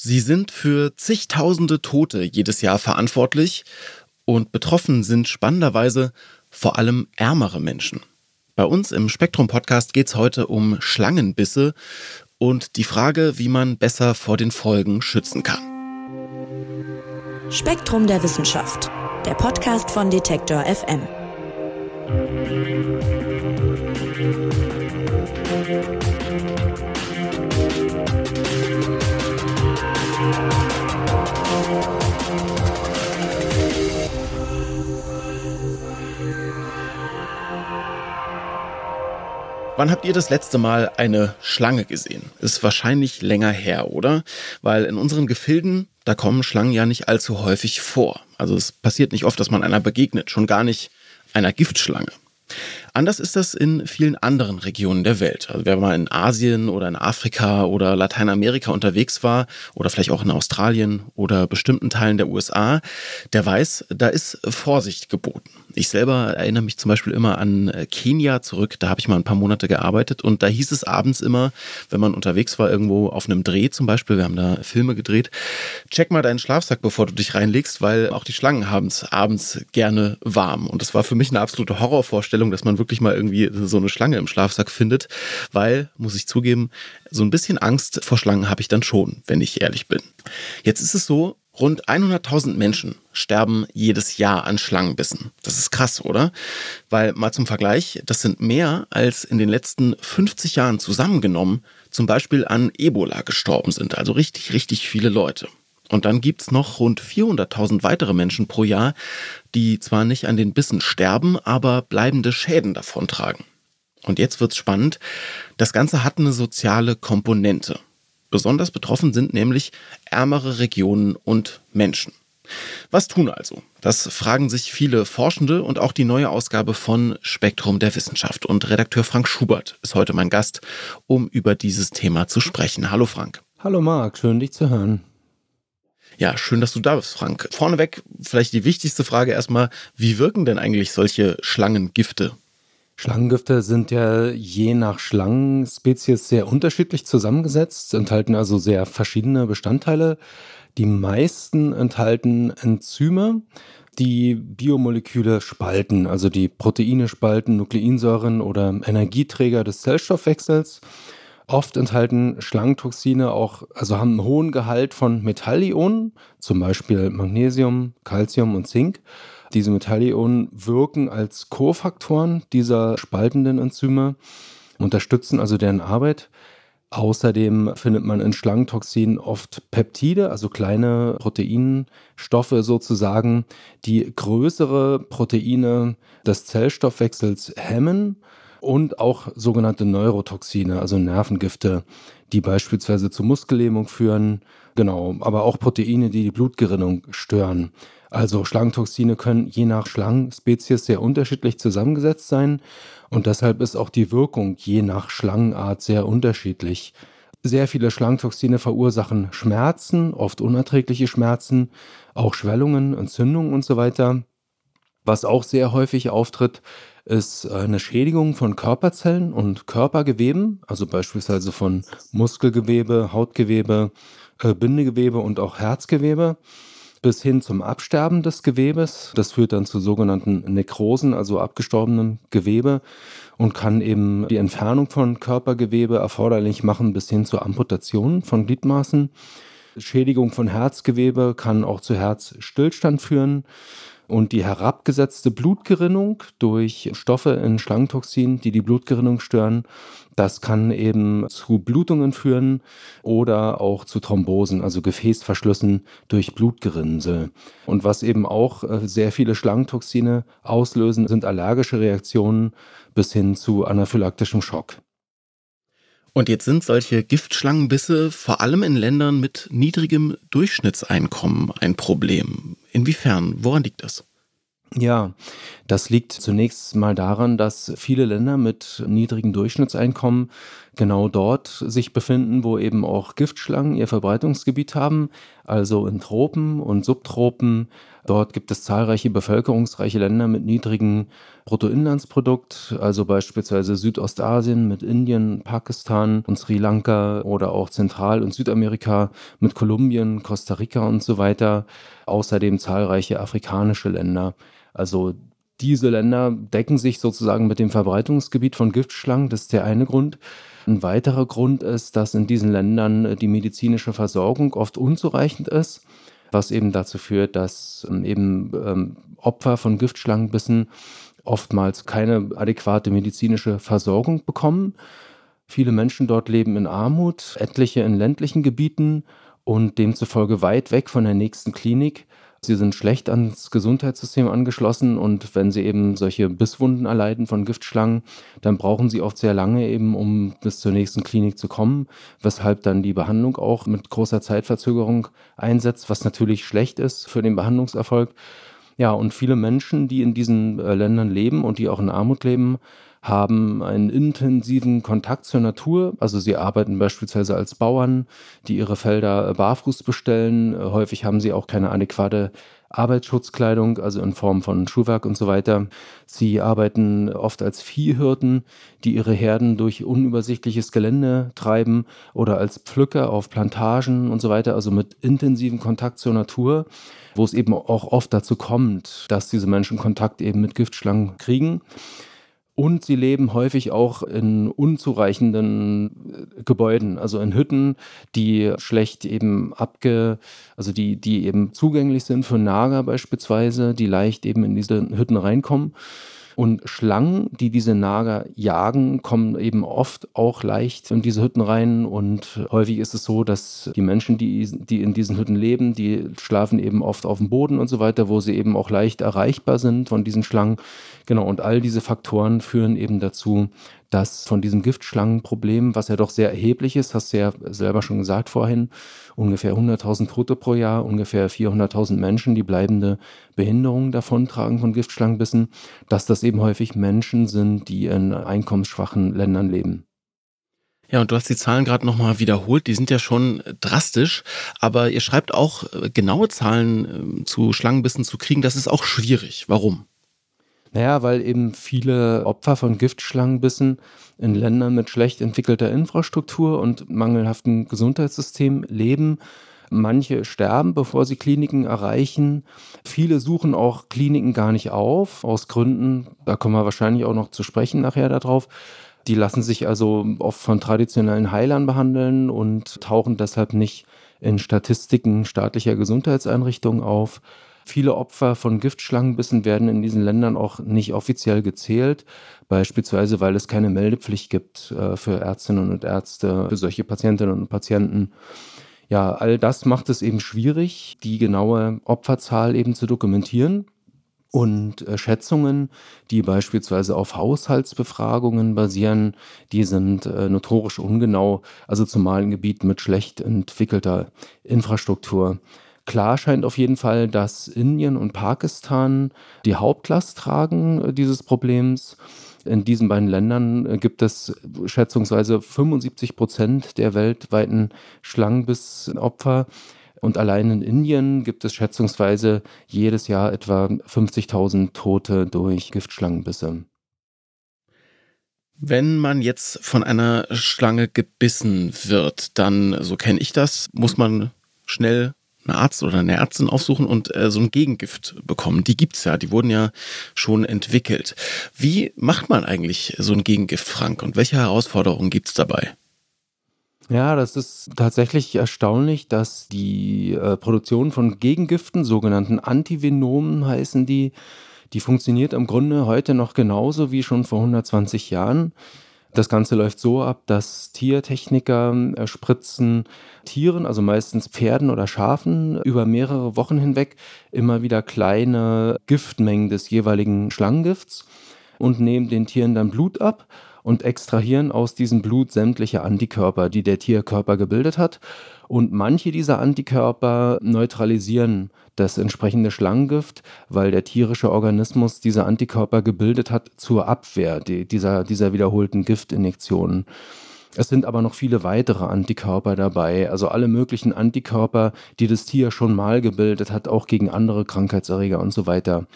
Sie sind für zigtausende Tote jedes Jahr verantwortlich und betroffen sind spannenderweise vor allem ärmere Menschen. Bei uns im Spektrum Podcast geht es heute um Schlangenbisse und die Frage, wie man besser vor den Folgen schützen kann. Spektrum der Wissenschaft, der Podcast von Detektor FM. Wann habt ihr das letzte Mal eine Schlange gesehen? Ist wahrscheinlich länger her, oder? Weil in unseren Gefilden, da kommen Schlangen ja nicht allzu häufig vor. Also es passiert nicht oft, dass man einer begegnet, schon gar nicht einer Giftschlange. Anders ist das in vielen anderen Regionen der Welt. Also wer mal in Asien oder in Afrika oder Lateinamerika unterwegs war oder vielleicht auch in Australien oder bestimmten Teilen der USA, der weiß, da ist Vorsicht geboten. Ich selber erinnere mich zum Beispiel immer an äh, Kenia zurück. Da habe ich mal ein paar Monate gearbeitet und da hieß es abends immer, wenn man unterwegs war, irgendwo auf einem Dreh zum Beispiel, wir haben da Filme gedreht, check mal deinen Schlafsack, bevor du dich reinlegst, weil auch die Schlangen haben es abends gerne warm. Und das war für mich eine absolute Horrorvorstellung, dass man wirklich mal irgendwie so eine Schlange im Schlafsack findet, weil, muss ich zugeben, so ein bisschen Angst vor Schlangen habe ich dann schon, wenn ich ehrlich bin. Jetzt ist es so, Rund 100.000 Menschen sterben jedes Jahr an Schlangenbissen. Das ist krass, oder? Weil mal zum Vergleich, das sind mehr als in den letzten 50 Jahren zusammengenommen zum Beispiel an Ebola gestorben sind. Also richtig, richtig viele Leute. Und dann gibt's noch rund 400.000 weitere Menschen pro Jahr, die zwar nicht an den Bissen sterben, aber bleibende Schäden davontragen. Und jetzt wird's spannend. Das Ganze hat eine soziale Komponente. Besonders betroffen sind nämlich ärmere Regionen und Menschen. Was tun also? Das fragen sich viele Forschende und auch die neue Ausgabe von Spektrum der Wissenschaft. Und Redakteur Frank Schubert ist heute mein Gast, um über dieses Thema zu sprechen. Hallo Frank. Hallo Marc, schön dich zu hören. Ja, schön, dass du da bist, Frank. Vorneweg vielleicht die wichtigste Frage erstmal, wie wirken denn eigentlich solche Schlangengifte? Schlangengifte sind ja je nach Schlangenspezies sehr unterschiedlich zusammengesetzt, enthalten also sehr verschiedene Bestandteile. Die meisten enthalten Enzyme, die Biomoleküle spalten, also die Proteine spalten, Nukleinsäuren oder Energieträger des Zellstoffwechsels. Oft enthalten Schlangentoxine auch, also haben einen hohen Gehalt von Metallionen, zum Beispiel Magnesium, Calcium und Zink. Diese Metallionen wirken als Kofaktoren dieser spaltenden Enzyme, unterstützen also deren Arbeit. Außerdem findet man in Schlangentoxinen oft Peptide, also kleine Proteinstoffe sozusagen, die größere Proteine des Zellstoffwechsels hemmen und auch sogenannte Neurotoxine, also Nervengifte, die beispielsweise zu Muskellähmung führen, genau, aber auch Proteine, die die Blutgerinnung stören. Also Schlangentoxine können je nach Schlangenspezies sehr unterschiedlich zusammengesetzt sein und deshalb ist auch die Wirkung je nach Schlangenart sehr unterschiedlich. Sehr viele Schlangentoxine verursachen Schmerzen, oft unerträgliche Schmerzen, auch Schwellungen, Entzündungen und so weiter. Was auch sehr häufig auftritt, ist eine Schädigung von Körperzellen und Körpergeweben, also beispielsweise von Muskelgewebe, Hautgewebe, äh, Bindegewebe und auch Herzgewebe bis hin zum Absterben des Gewebes. Das führt dann zu sogenannten Nekrosen, also abgestorbenem Gewebe und kann eben die Entfernung von Körpergewebe erforderlich machen bis hin zur Amputation von Gliedmaßen. Schädigung von Herzgewebe kann auch zu Herzstillstand führen. Und die herabgesetzte Blutgerinnung durch Stoffe in Schlangentoxin, die die Blutgerinnung stören, das kann eben zu Blutungen führen oder auch zu Thrombosen, also Gefäßverschlüssen durch Blutgerinnsel. Und was eben auch äh, sehr viele Schlangentoxine auslösen, sind allergische Reaktionen bis hin zu anaphylaktischem Schock. Und jetzt sind solche Giftschlangenbisse vor allem in Ländern mit niedrigem Durchschnittseinkommen ein Problem. Inwiefern? Woran liegt das? Ja, Das liegt zunächst mal daran, dass viele Länder mit niedrigen Durchschnittseinkommen genau dort sich befinden, wo eben auch Giftschlangen ihr Verbreitungsgebiet haben, also in Tropen und Subtropen. Dort gibt es zahlreiche bevölkerungsreiche Länder mit niedrigem Bruttoinlandsprodukt, also beispielsweise Südostasien mit Indien, Pakistan und Sri Lanka oder auch Zentral- und Südamerika mit Kolumbien, Costa Rica und so weiter. Außerdem zahlreiche afrikanische Länder. Also diese Länder decken sich sozusagen mit dem Verbreitungsgebiet von Giftschlangen. Das ist der eine Grund. Ein weiterer Grund ist, dass in diesen Ländern die medizinische Versorgung oft unzureichend ist, was eben dazu führt, dass ähm, eben ähm, Opfer von Giftschlangenbissen oftmals keine adäquate medizinische Versorgung bekommen. Viele Menschen dort leben in Armut, etliche in ländlichen Gebieten und demzufolge weit weg von der nächsten Klinik. Sie sind schlecht ans Gesundheitssystem angeschlossen und wenn sie eben solche Bisswunden erleiden von Giftschlangen, dann brauchen sie oft sehr lange eben, um bis zur nächsten Klinik zu kommen, weshalb dann die Behandlung auch mit großer Zeitverzögerung einsetzt, was natürlich schlecht ist für den Behandlungserfolg. Ja, und viele Menschen, die in diesen äh, Ländern leben und die auch in Armut leben, haben einen intensiven Kontakt zur Natur. Also sie arbeiten beispielsweise als Bauern, die ihre Felder barfuß bestellen. Häufig haben sie auch keine adäquate Arbeitsschutzkleidung, also in Form von Schuhwerk und so weiter. Sie arbeiten oft als Viehhirten, die ihre Herden durch unübersichtliches Gelände treiben oder als Pflücker auf Plantagen und so weiter, also mit intensivem Kontakt zur Natur, wo es eben auch oft dazu kommt, dass diese Menschen Kontakt eben mit Giftschlangen kriegen. Und sie leben häufig auch in unzureichenden äh, Gebäuden, also in Hütten, die schlecht eben abge, also die, die eben zugänglich sind für Nager beispielsweise, die leicht eben in diese Hütten reinkommen. Und Schlangen, die diese Nager jagen, kommen eben oft auch leicht in diese Hütten rein. Und häufig ist es so, dass die Menschen, die, die in diesen Hütten leben, die schlafen eben oft auf dem Boden und so weiter, wo sie eben auch leicht erreichbar sind von diesen Schlangen. Genau, und all diese Faktoren führen eben dazu, dass von diesem Giftschlangenproblem, was ja doch sehr erheblich ist, hast du ja selber schon gesagt vorhin, ungefähr 100.000 Tote pro Jahr, ungefähr 400.000 Menschen, die bleibende Behinderungen davontragen von Giftschlangenbissen, dass das eben häufig Menschen sind, die in einkommensschwachen Ländern leben. Ja, und du hast die Zahlen gerade nochmal wiederholt, die sind ja schon drastisch, aber ihr schreibt auch, äh, genaue Zahlen äh, zu Schlangenbissen zu kriegen, das ist auch schwierig. Warum? Naja, weil eben viele Opfer von Giftschlangenbissen in Ländern mit schlecht entwickelter Infrastruktur und mangelhaftem Gesundheitssystem leben. Manche sterben, bevor sie Kliniken erreichen. Viele suchen auch Kliniken gar nicht auf, aus Gründen, da kommen wir wahrscheinlich auch noch zu sprechen nachher darauf. Die lassen sich also oft von traditionellen Heilern behandeln und tauchen deshalb nicht in Statistiken staatlicher Gesundheitseinrichtungen auf. Viele Opfer von Giftschlangenbissen werden in diesen Ländern auch nicht offiziell gezählt, beispielsweise weil es keine Meldepflicht gibt äh, für Ärztinnen und Ärzte, für solche Patientinnen und Patienten. Ja, all das macht es eben schwierig, die genaue Opferzahl eben zu dokumentieren. Und äh, Schätzungen, die beispielsweise auf Haushaltsbefragungen basieren, die sind äh, notorisch ungenau, also zumal in Gebieten mit schlecht entwickelter Infrastruktur. Klar scheint auf jeden Fall, dass Indien und Pakistan die Hauptlast tragen äh, dieses Problems. In diesen beiden Ländern äh, gibt es schätzungsweise 75 Prozent der weltweiten Schlangenbissopfer. Und allein in Indien gibt es schätzungsweise jedes Jahr etwa 50.000 Tote durch Giftschlangenbisse. Wenn man jetzt von einer Schlange gebissen wird, dann, so kenne ich das, muss man schnell einen Arzt oder eine Ärztin aufsuchen und äh, so ein Gegengift bekommen. Die gibt's ja, die wurden ja schon entwickelt. Wie macht man eigentlich so ein Gegengift, Frank? Und welche Herausforderungen gibt's dabei? Ja, das ist tatsächlich erstaunlich, dass die äh, Produktion von Gegengiften, sogenannten Antivenomen heißen die, die funktioniert im Grunde heute noch genauso wie schon vor 120 Jahren. Das Ganze läuft so ab, dass Tiertechniker äh, spritzen Tieren, also meistens Pferden oder Schafen, über mehrere Wochen hinweg immer wieder kleine Giftmengen des jeweiligen Schlangengifts und nehmen den Tieren dann Blut ab und extrahieren aus diesem Blut sämtliche Antikörper, die der Tierkörper gebildet hat. Und manche dieser Antikörper neutralisieren das entsprechende Schlangengift, weil der tierische Organismus diese Antikörper gebildet hat zur Abwehr dieser, dieser wiederholten Giftinjektionen. Es sind aber noch viele weitere Antikörper dabei, also alle möglichen Antikörper, die das Tier schon mal gebildet hat, auch gegen andere Krankheitserreger und so weiter.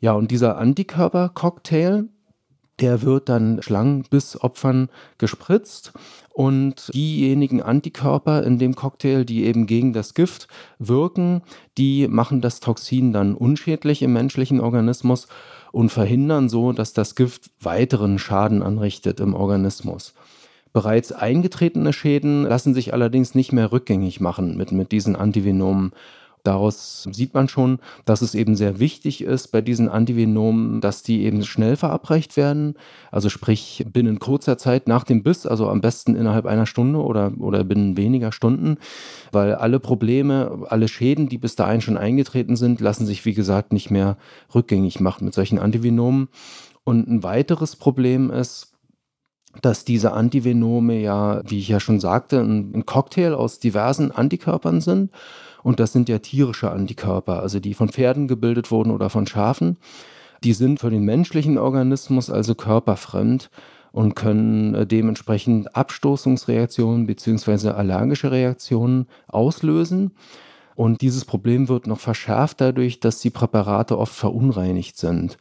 Ja, und dieser Antikörper-Cocktail, der wird dann Schlangenbissopfern gespritzt und diejenigen Antikörper in dem Cocktail, die eben gegen das Gift wirken, die machen das Toxin dann unschädlich im menschlichen Organismus und verhindern so, dass das Gift weiteren Schaden anrichtet im Organismus. Bereits eingetretene Schäden lassen sich allerdings nicht mehr rückgängig machen mit, mit diesen Antivenomen. Daraus sieht man schon, dass es eben sehr wichtig ist bei diesen Antivenomen, dass die eben schnell verabreicht werden. Also sprich binnen kurzer Zeit nach dem Biss, also am besten innerhalb einer Stunde oder, oder binnen weniger Stunden, weil alle Probleme, alle Schäden, die bis dahin schon eingetreten sind, lassen sich wie gesagt nicht mehr rückgängig machen mit solchen Antivenomen. Und ein weiteres Problem ist, dass diese Antivenome ja, wie ich ja schon sagte, ein, Cocktail aus diversen Antikörpern sind. Und das sind ja tierische Antikörper, also die von Pferden gebildet wurden oder von Schafen. Die sind für den menschlichen Organismus also körperfremd und können äh, dementsprechend Abstoßungsreaktionen beziehungsweise allergische Reaktionen auslösen. Und dieses Problem wird noch verschärft dadurch, dass die Präparate oft verunreinigt sind.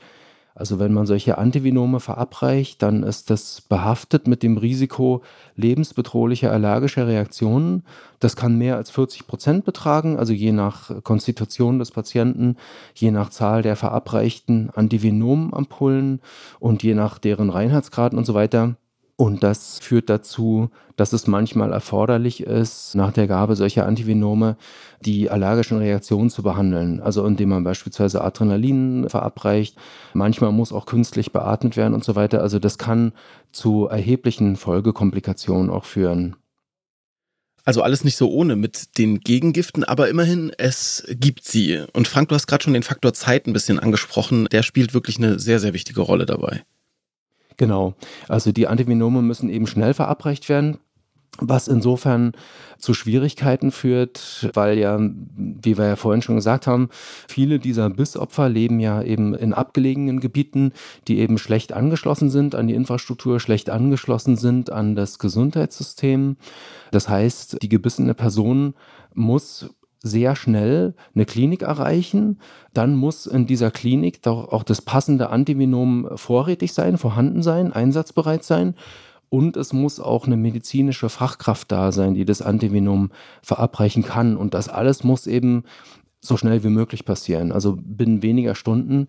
Also wenn man solche Antivinome verabreicht, dann ist das behaftet mit dem Risiko lebensbedrohlicher allergischer Reaktionen. Das kann mehr als 40 Prozent betragen, also je nach Konstitution des Patienten, je nach Zahl der verabreichten Antivenomampullen und je nach deren Reinheitsgrad und so weiter. Und das führt dazu, dass es manchmal erforderlich ist, nach der Gabe solcher Antivenome die allergischen Reaktionen zu behandeln. Also indem man beispielsweise Adrenalin verabreicht. Manchmal muss auch künstlich beatmet werden und so weiter. Also das kann zu erheblichen Folgekomplikationen auch führen. Also alles nicht so ohne mit den Gegengiften, aber immerhin, es gibt sie. Und Frank, du hast gerade schon den Faktor Zeit ein bisschen angesprochen. Der spielt wirklich eine sehr, sehr wichtige Rolle dabei. Genau. Also die Antivinome müssen eben schnell verabreicht werden. Was insofern zu Schwierigkeiten führt, weil ja, wie wir ja vorhin schon gesagt haben, viele dieser Bissopfer leben ja eben in abgelegenen Gebieten, die eben schlecht angeschlossen sind an die Infrastruktur, schlecht angeschlossen sind an das Gesundheitssystem. Das heißt, die gebissene Person muss sehr schnell eine Klinik erreichen. Dann muss in dieser Klinik doch auch das passende Antivenom vorrätig sein, vorhanden sein, einsatzbereit sein. Und es muss auch eine medizinische Fachkraft da sein, die das Antivenom verabreichen kann. Und das alles muss eben so schnell wie möglich passieren. Also binnen weniger Stunden.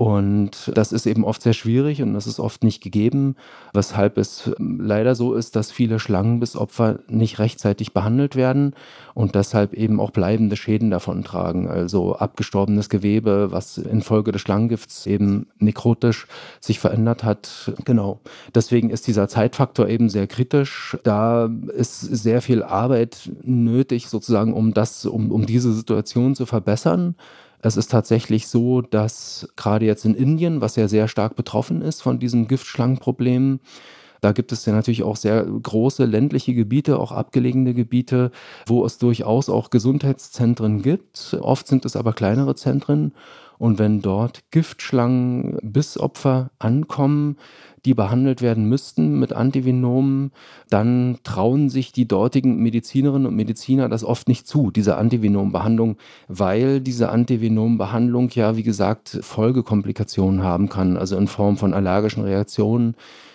Und das ist eben oft sehr schwierig und das ist oft nicht gegeben, weshalb es leider so ist, dass viele Schlangenbissopfer nicht rechtzeitig behandelt werden und deshalb eben auch bleibende Schäden davon tragen. Also abgestorbenes Gewebe, was infolge des Schlangengifts eben nekrotisch sich verändert hat. Genau. Deswegen ist dieser Zeitfaktor eben sehr kritisch. Da ist sehr viel Arbeit nötig, sozusagen, um das, um, um diese Situation zu verbessern. Es ist tatsächlich so, dass gerade jetzt in Indien, was ja sehr stark betroffen ist von diesem Giftschlangenproblem, da gibt es ja natürlich auch sehr große ländliche Gebiete, auch abgelegene Gebiete, wo es durchaus auch Gesundheitszentren gibt. Oft sind es aber kleinere Zentren. Und wenn dort Giftschlangen bis Opfer ankommen, die behandelt werden müssten mit Antivenomen, dann trauen sich die dortigen Medizinerinnen und Mediziner das oft nicht zu, diese Antivenombehandlung, weil diese Antivenombehandlung ja, wie gesagt, Folgekomplikationen haben kann, also in Form von allergischen Reaktionen,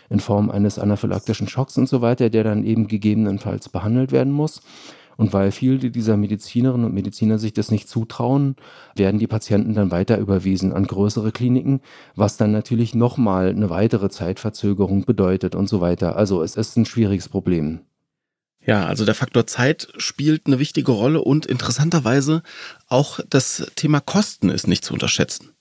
in Form eines anaphylaktischen Schocks und so weiter, der dann eben gegebenenfalls behandelt werden muss. Und weil viele dieser Medizinerinnen und Mediziner sich das nicht zutrauen, werden die Patienten dann weiter überwiesen an größere Kliniken, was dann natürlich nochmal eine weitere Zeitverzögerung bedeutet und so weiter. Also es ist ein schwieriges Problem. Ja, also der Faktor Zeit spielt eine wichtige Rolle und interessanterweise auch das Thema Kosten ist nicht zu unterschätzen.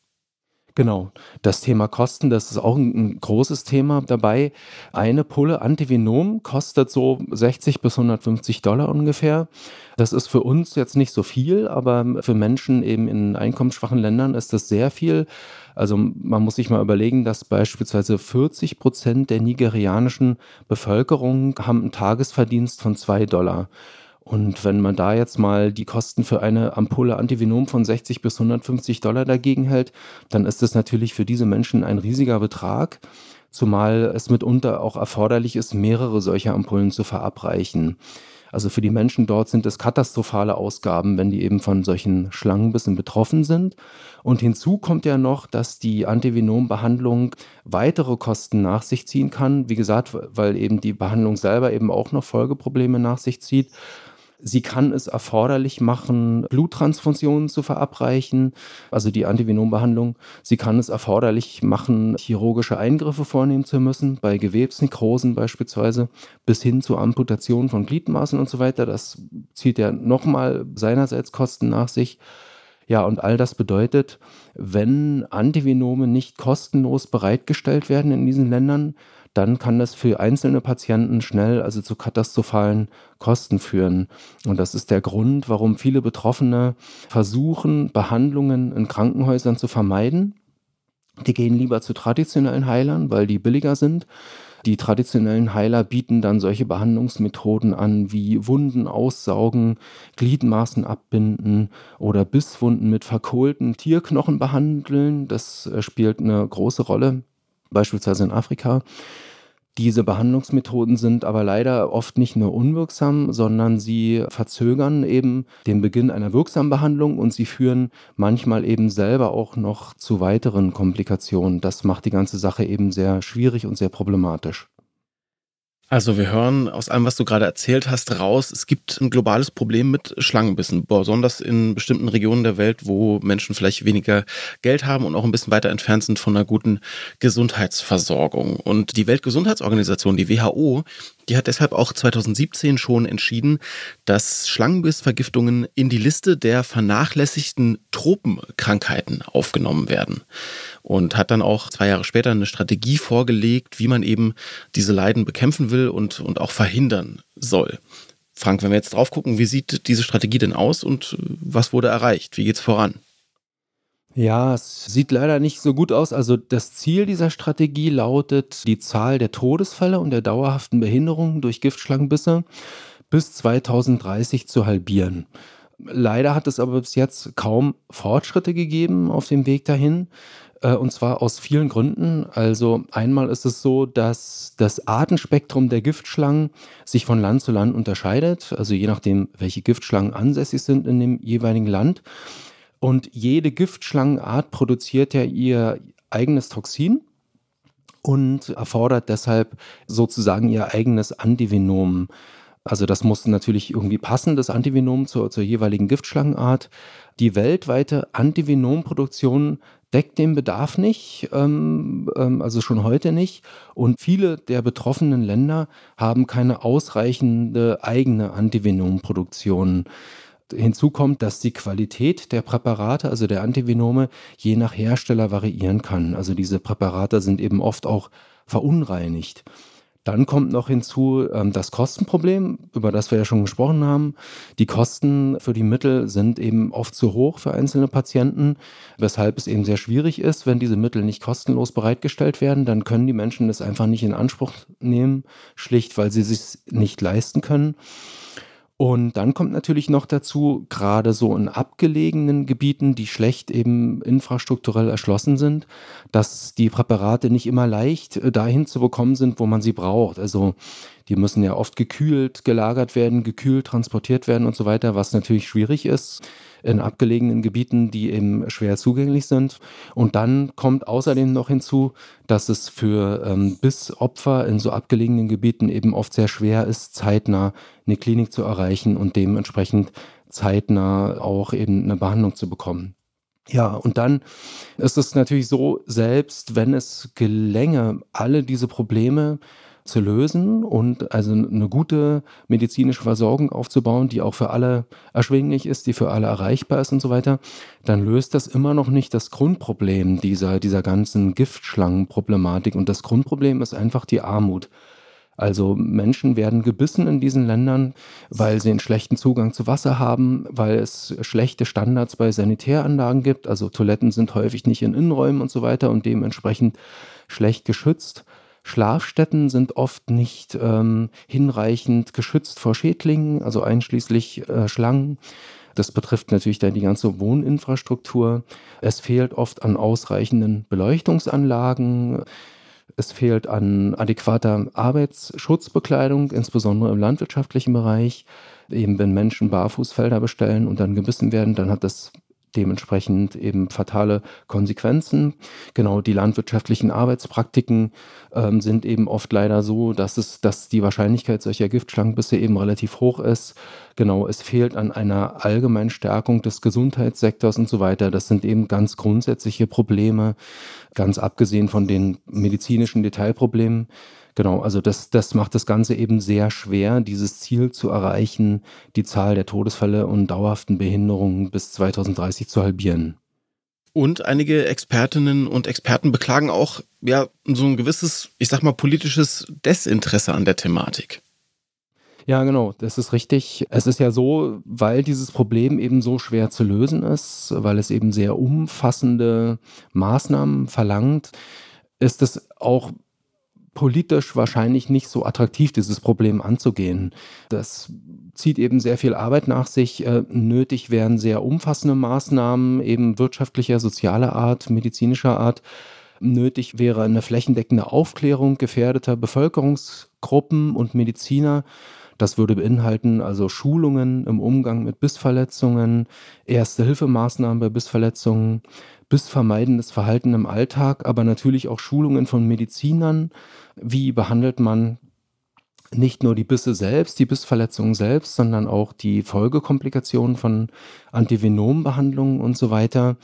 Genau. Das Thema Kosten, das ist auch ein, ein großes Thema dabei. Eine Pulle Antivenom kostet so 60 bis 150 Dollar ungefähr. Das ist für uns jetzt nicht so viel, aber für Menschen eben in einkommensschwachen Ländern ist das sehr viel. Also man muss sich mal überlegen, dass beispielsweise 40 Prozent der nigerianischen Bevölkerung haben einen Tagesverdienst von zwei Dollar. Und wenn man da jetzt mal die Kosten für eine Ampulle Antivenom von 60 bis 150 Dollar dagegen hält, dann ist das natürlich für diese Menschen ein riesiger Betrag, zumal es mitunter auch erforderlich ist, mehrere solcher Ampullen zu verabreichen. Also für die Menschen dort sind es katastrophale Ausgaben, wenn die eben von solchen Schlangenbissen betroffen sind. Und hinzu kommt ja noch, dass die Antivenombehandlung weitere Kosten nach sich ziehen kann. Wie gesagt, weil eben die Behandlung selber eben auch noch Folgeprobleme nach sich zieht. Sie kann es erforderlich machen, Bluttransfusionen zu verabreichen, also die Antivenombehandlung. Sie kann es erforderlich machen, chirurgische Eingriffe vornehmen zu müssen, bei Gewebsnekrosen beispielsweise, bis hin zur Amputation von Gliedmaßen und so weiter. Das zieht ja nochmal seinerseits Kosten nach sich. Ja, und all das bedeutet, wenn Antivenome nicht kostenlos bereitgestellt werden in diesen Ländern, dann kann das für einzelne Patienten schnell also zu katastrophalen Kosten führen. Und das ist der Grund, warum viele Betroffene versuchen, Behandlungen in Krankenhäusern zu vermeiden. Die gehen lieber zu traditionellen Heilern, weil die billiger sind. Die traditionellen Heiler bieten dann solche Behandlungsmethoden an wie Wunden aussaugen, Gliedmaßen abbinden oder Bisswunden mit verkohlten Tierknochen behandeln. Das äh, spielt eine große Rolle, beispielsweise in Afrika. Diese Behandlungsmethoden sind aber leider oft nicht nur unwirksam, sondern sie verzögern eben den Beginn einer wirksamen Behandlung und sie führen manchmal eben selber auch noch zu weiteren Komplikationen. Das macht die ganze Sache eben sehr schwierig und sehr problematisch. Also wir hören aus allem, was du gerade erzählt hast, raus, es gibt ein globales Problem mit Schlangenbissen, besonders in bestimmten Regionen der Welt, wo Menschen vielleicht weniger Geld haben und auch ein bisschen weiter entfernt sind von einer guten Gesundheitsversorgung. Und die Weltgesundheitsorganisation, die WHO, die hat deshalb auch 2017 schon entschieden, dass Schlangenbissvergiftungen in die Liste der vernachlässigten Tropenkrankheiten aufgenommen werden. Und hat dann auch zwei Jahre später eine Strategie vorgelegt, wie man eben diese Leiden bekämpfen will und, und auch verhindern soll. Frank, wenn wir jetzt drauf gucken, wie sieht diese Strategie denn aus und was wurde erreicht? Wie geht's voran? Ja, es sieht leider nicht so gut aus. Also das Ziel dieser Strategie lautet, die Zahl der Todesfälle und der dauerhaften Behinderungen durch Giftschlangenbisse bis 2030 zu halbieren. Leider hat es aber bis jetzt kaum Fortschritte gegeben auf dem Weg dahin. Äh, und zwar aus vielen Gründen. Also einmal ist es so, dass das Artenspektrum der Giftschlangen sich von Land zu Land unterscheidet. Also je nachdem, welche Giftschlangen ansässig sind in dem jeweiligen Land. Und jede Giftschlangenart produziert ja ihr eigenes Toxin und erfordert deshalb sozusagen ihr eigenes Antivenom. Also das muss natürlich irgendwie passen, das Antivenom zur, zur jeweiligen Giftschlangenart. Die weltweite Antivenomproduktion deckt den Bedarf nicht, ähm, ähm, also schon heute nicht. Und viele der betroffenen Länder haben keine ausreichende eigene Antivenomproduktion. Hinzu kommt, dass die Qualität der Präparate, also der Antivenome, je nach Hersteller variieren kann. Also diese Präparate sind eben oft auch verunreinigt. Dann kommt noch hinzu ähm, das Kostenproblem, über das wir ja schon gesprochen haben. Die Kosten für die Mittel sind eben oft zu hoch für einzelne Patienten, weshalb es eben sehr schwierig ist, wenn diese Mittel nicht kostenlos bereitgestellt werden, dann können die Menschen das einfach nicht in Anspruch nehmen, schlicht weil sie es sich nicht leisten können. Und dann kommt natürlich noch dazu, gerade so in abgelegenen Gebieten, die schlecht eben infrastrukturell erschlossen sind, dass die Präparate nicht immer leicht äh, dahin zu bekommen sind, wo man sie braucht. Also die müssen ja oft gekühlt gelagert werden, gekühlt transportiert werden und so weiter, was natürlich schwierig ist in abgelegenen Gebieten, die eben schwer zugänglich sind. Und dann kommt außerdem noch hinzu, dass es für ähm, Bissopfer in so abgelegenen Gebieten eben oft sehr schwer ist, zeitnah eine Klinik zu erreichen und dementsprechend zeitnah auch eben eine Behandlung zu bekommen. Ja, und dann ist es natürlich so, selbst wenn es gelänge, alle diese Probleme zu lösen und also eine gute medizinische Versorgung aufzubauen, die auch für alle erschwinglich ist, die für alle erreichbar ist und so weiter, dann löst das immer noch nicht das Grundproblem dieser, dieser ganzen Giftschlangenproblematik. Und das Grundproblem ist einfach die Armut. Also Menschen werden gebissen in diesen Ländern, weil sie einen schlechten Zugang zu Wasser haben, weil es schlechte Standards bei Sanitäranlagen gibt. Also Toiletten sind häufig nicht in Innenräumen und so weiter und dementsprechend schlecht geschützt. Schlafstätten sind oft nicht ähm, hinreichend geschützt vor Schädlingen, also einschließlich äh, Schlangen. Das betrifft natürlich dann die ganze Wohninfrastruktur. Es fehlt oft an ausreichenden Beleuchtungsanlagen. Es fehlt an adäquater Arbeitsschutzbekleidung, insbesondere im landwirtschaftlichen Bereich. Eben wenn Menschen Barfußfelder bestellen und dann gebissen werden, dann hat das dementsprechend eben fatale Konsequenzen. Genau, die landwirtschaftlichen Arbeitspraktiken ähm, sind eben oft leider so, dass es, dass die Wahrscheinlichkeit solcher Giftschlangenbisse eben relativ hoch ist. Genau, es fehlt an einer allgemeinen Stärkung des Gesundheitssektors und so weiter. Das sind eben ganz grundsätzliche Probleme, ganz abgesehen von den medizinischen Detailproblemen. Genau, also das, das macht das Ganze eben sehr schwer, dieses Ziel zu erreichen, die Zahl der Todesfälle und dauerhaften Behinderungen bis 2030 zu halbieren. Und einige Expertinnen und Experten beklagen auch ja so ein gewisses, ich sag mal, politisches Desinteresse an der Thematik. Ja, genau, das ist richtig. Es ist ja so, weil dieses Problem eben so schwer zu lösen ist, weil es eben sehr umfassende Maßnahmen verlangt, ist es auch politisch wahrscheinlich nicht so attraktiv, dieses Problem anzugehen. Das zieht eben sehr viel Arbeit nach sich. Äh, nötig wären sehr umfassende Maßnahmen, eben wirtschaftlicher, sozialer Art, medizinischer Art. Nötig wäre eine flächendeckende Aufklärung gefährdeter Bevölkerungsgruppen und Mediziner. Das würde beinhalten also Schulungen im Umgang mit Bissverletzungen, Erste-Hilfemaßnahmen bei Bissverletzungen, bissvermeidendes Verhalten im Alltag, aber natürlich auch Schulungen von Medizinern, wie behandelt man nicht nur die Bisse selbst, die Bissverletzungen selbst, sondern auch die Folgekomplikationen von Antivenombehandlungen und so weiter.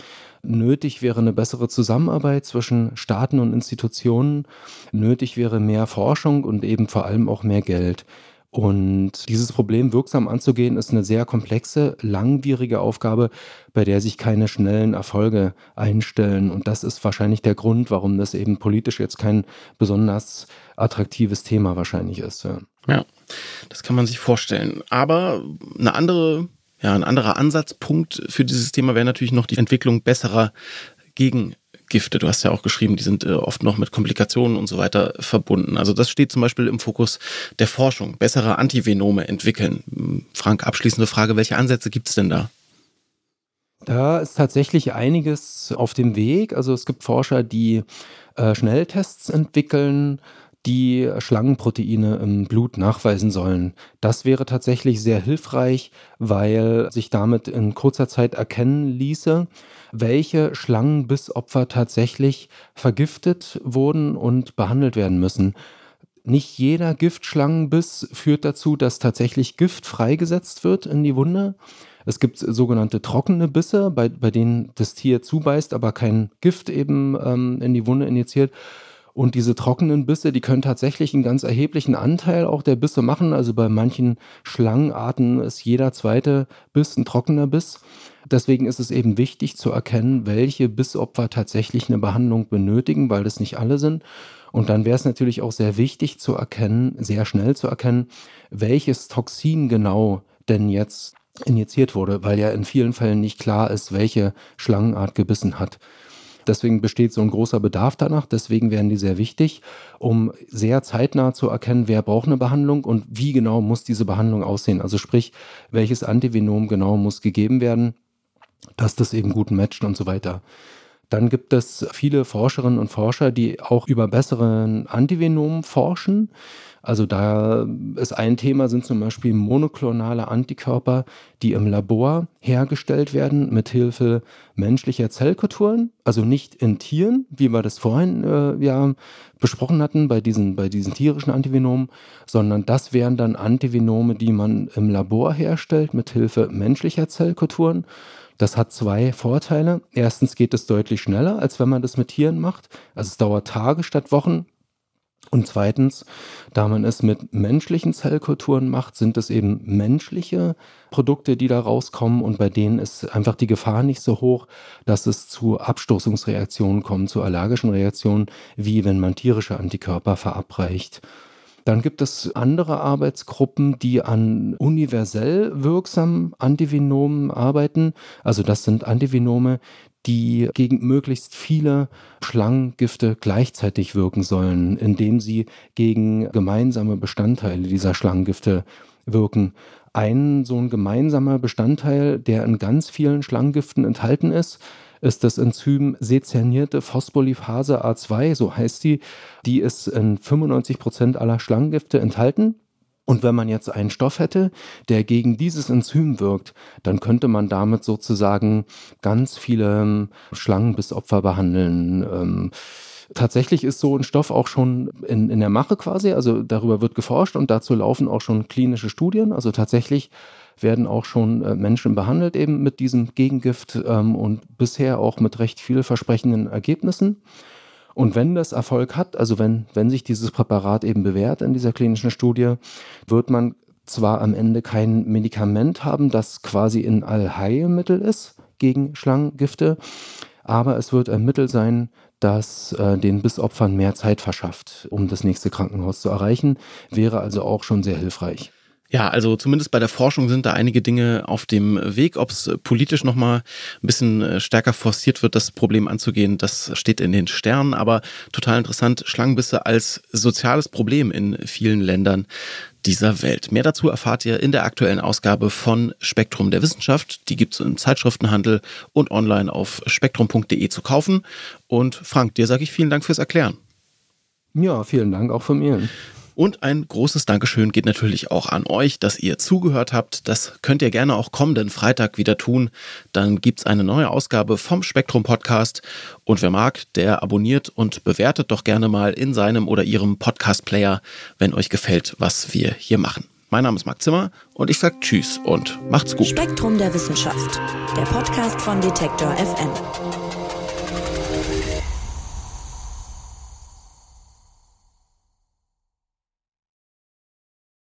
Nötig wäre eine bessere Zusammenarbeit zwischen Staaten und Institutionen. Nötig wäre mehr Forschung und eben vor allem auch mehr Geld. Und dieses Problem wirksam anzugehen, ist eine sehr komplexe, langwierige Aufgabe, bei der sich keine schnellen Erfolge einstellen. Und das ist wahrscheinlich der Grund, warum das eben politisch jetzt kein besonders attraktives Thema wahrscheinlich ist. Ja, das kann man sich vorstellen. Aber eine andere ja, ein anderer Ansatzpunkt für dieses Thema wäre natürlich noch die Entwicklung besserer gegen Gifte. Du hast ja auch geschrieben, die sind äh, oft noch mit Komplikationen und so weiter verbunden. Also das steht zum Beispiel im Fokus der Forschung. Bessere Antivenome entwickeln. Frank, abschließende Frage, welche Ansätze gibt es denn da? Da ist tatsächlich einiges auf dem Weg. Also es gibt Forscher, die äh, Schnelltests entwickeln, die Schlangenproteine im Blut nachweisen sollen. Das wäre tatsächlich sehr hilfreich, weil sich damit in kurzer Zeit erkennen ließe, welche Schlangenbissopfer tatsächlich vergiftet wurden und behandelt werden müssen. Nicht jeder Giftschlangenbiss führt dazu, dass tatsächlich Gift freigesetzt wird in die Wunde. Es gibt sogenannte trockene Bisse, bei, bei denen das Tier zubeißt, aber kein Gift eben ähm, in die Wunde injiziert. Und diese trockenen Bisse, die können tatsächlich einen ganz erheblichen Anteil auch der Bisse machen. Also bei manchen Schlangenarten ist jeder zweite Biss ein trockener Biss. Deswegen ist es eben wichtig zu erkennen, welche Bissopfer tatsächlich eine Behandlung benötigen, weil das nicht alle sind. Und dann wäre es natürlich auch sehr wichtig zu erkennen, sehr schnell zu erkennen, welches Toxin genau denn jetzt injiziert wurde, weil ja in vielen Fällen nicht klar ist, welche Schlangenart gebissen hat. Deswegen besteht so ein großer Bedarf danach. Deswegen wären die sehr wichtig, um sehr zeitnah zu erkennen, wer braucht eine Behandlung und wie genau muss diese Behandlung aussehen. Also sprich, welches Antivenom genau muss gegeben werden dass das eben gut matcht und so weiter. Dann gibt es viele Forscherinnen und Forscher, die auch über besseren Antivenomen forschen. Also da ist ein Thema, sind zum Beispiel monoklonale Antikörper, die im Labor hergestellt werden mit Hilfe menschlicher Zellkulturen, also nicht in Tieren, wie wir das vorhin äh, ja besprochen hatten bei diesen, bei diesen tierischen Antivenomen, sondern das wären dann Antivenome, die man im Labor herstellt mit Hilfe menschlicher Zellkulturen. Das hat zwei Vorteile. Erstens geht es deutlich schneller, als wenn man das mit Tieren macht. Also es dauert Tage statt Wochen. Und zweitens, da man es mit menschlichen Zellkulturen macht, sind es eben menschliche Produkte, die da rauskommen und bei denen ist einfach die Gefahr nicht so hoch, dass es zu Abstoßungsreaktionen kommt, zu allergischen Reaktionen, wie wenn man tierische Antikörper verabreicht. Dann gibt es andere Arbeitsgruppen, die an universell wirksamen Antivenomen arbeiten. Also das sind Antivenome, die gegen möglichst viele Schlangengifte gleichzeitig wirken sollen, indem sie gegen gemeinsame Bestandteile dieser Schlangengifte wirken. Ein so ein gemeinsamer Bestandteil, der in ganz vielen Schlangengiften enthalten ist, ist das Enzym sezernierte Phospholipase A2, so heißt die. Die ist in 95 Prozent aller Schlangengifte enthalten. Und wenn man jetzt einen Stoff hätte, der gegen dieses Enzym wirkt, dann könnte man damit sozusagen ganz viele ähm, Schlangen bis Opfer behandeln. Ähm, tatsächlich ist so ein Stoff auch schon in, in der Mache quasi, also darüber wird geforscht und dazu laufen auch schon klinische Studien. Also tatsächlich werden auch schon äh, Menschen behandelt eben mit diesem Gegengift ähm, und bisher auch mit recht vielversprechenden Ergebnissen. Und wenn das Erfolg hat, also wenn, wenn sich dieses Präparat eben bewährt in dieser klinischen Studie, wird man zwar am Ende kein Medikament haben, das quasi ein Allheilmittel ist gegen Schlangengifte, aber es wird ein Mittel sein, das äh, den Bissopfern mehr Zeit verschafft, um das nächste Krankenhaus zu erreichen, wäre also auch schon sehr hilfreich. Ja, also zumindest bei der Forschung sind da einige Dinge auf dem Weg. Ob es politisch nochmal ein bisschen äh, stärker forciert wird, das Problem anzugehen, das steht in den Sternen. Aber total interessant, Schlangenbisse als soziales Problem in vielen Ländern dieser Welt. Mehr dazu erfahrt ihr in der aktuellen Ausgabe von Spektrum der Wissenschaft. Die gibt es im Zeitschriftenhandel und online auf spektrum.de zu kaufen. Und Frank, dir sage ich vielen Dank fürs Erklären. Ja, vielen Dank auch von mir. Und ein großes Dankeschön geht natürlich auch an euch, dass ihr zugehört habt. Das könnt ihr gerne auch kommenden Freitag wieder tun. Dann gibt es eine neue Ausgabe vom Spektrum Podcast. Und wer mag, der abonniert und bewertet doch gerne mal in seinem oder ihrem Podcast-Player, wenn euch gefällt, was wir hier machen. Mein Name ist Marc Zimmer und ich sage Tschüss und macht's gut. Spektrum der Wissenschaft, der Podcast von Detektor FM.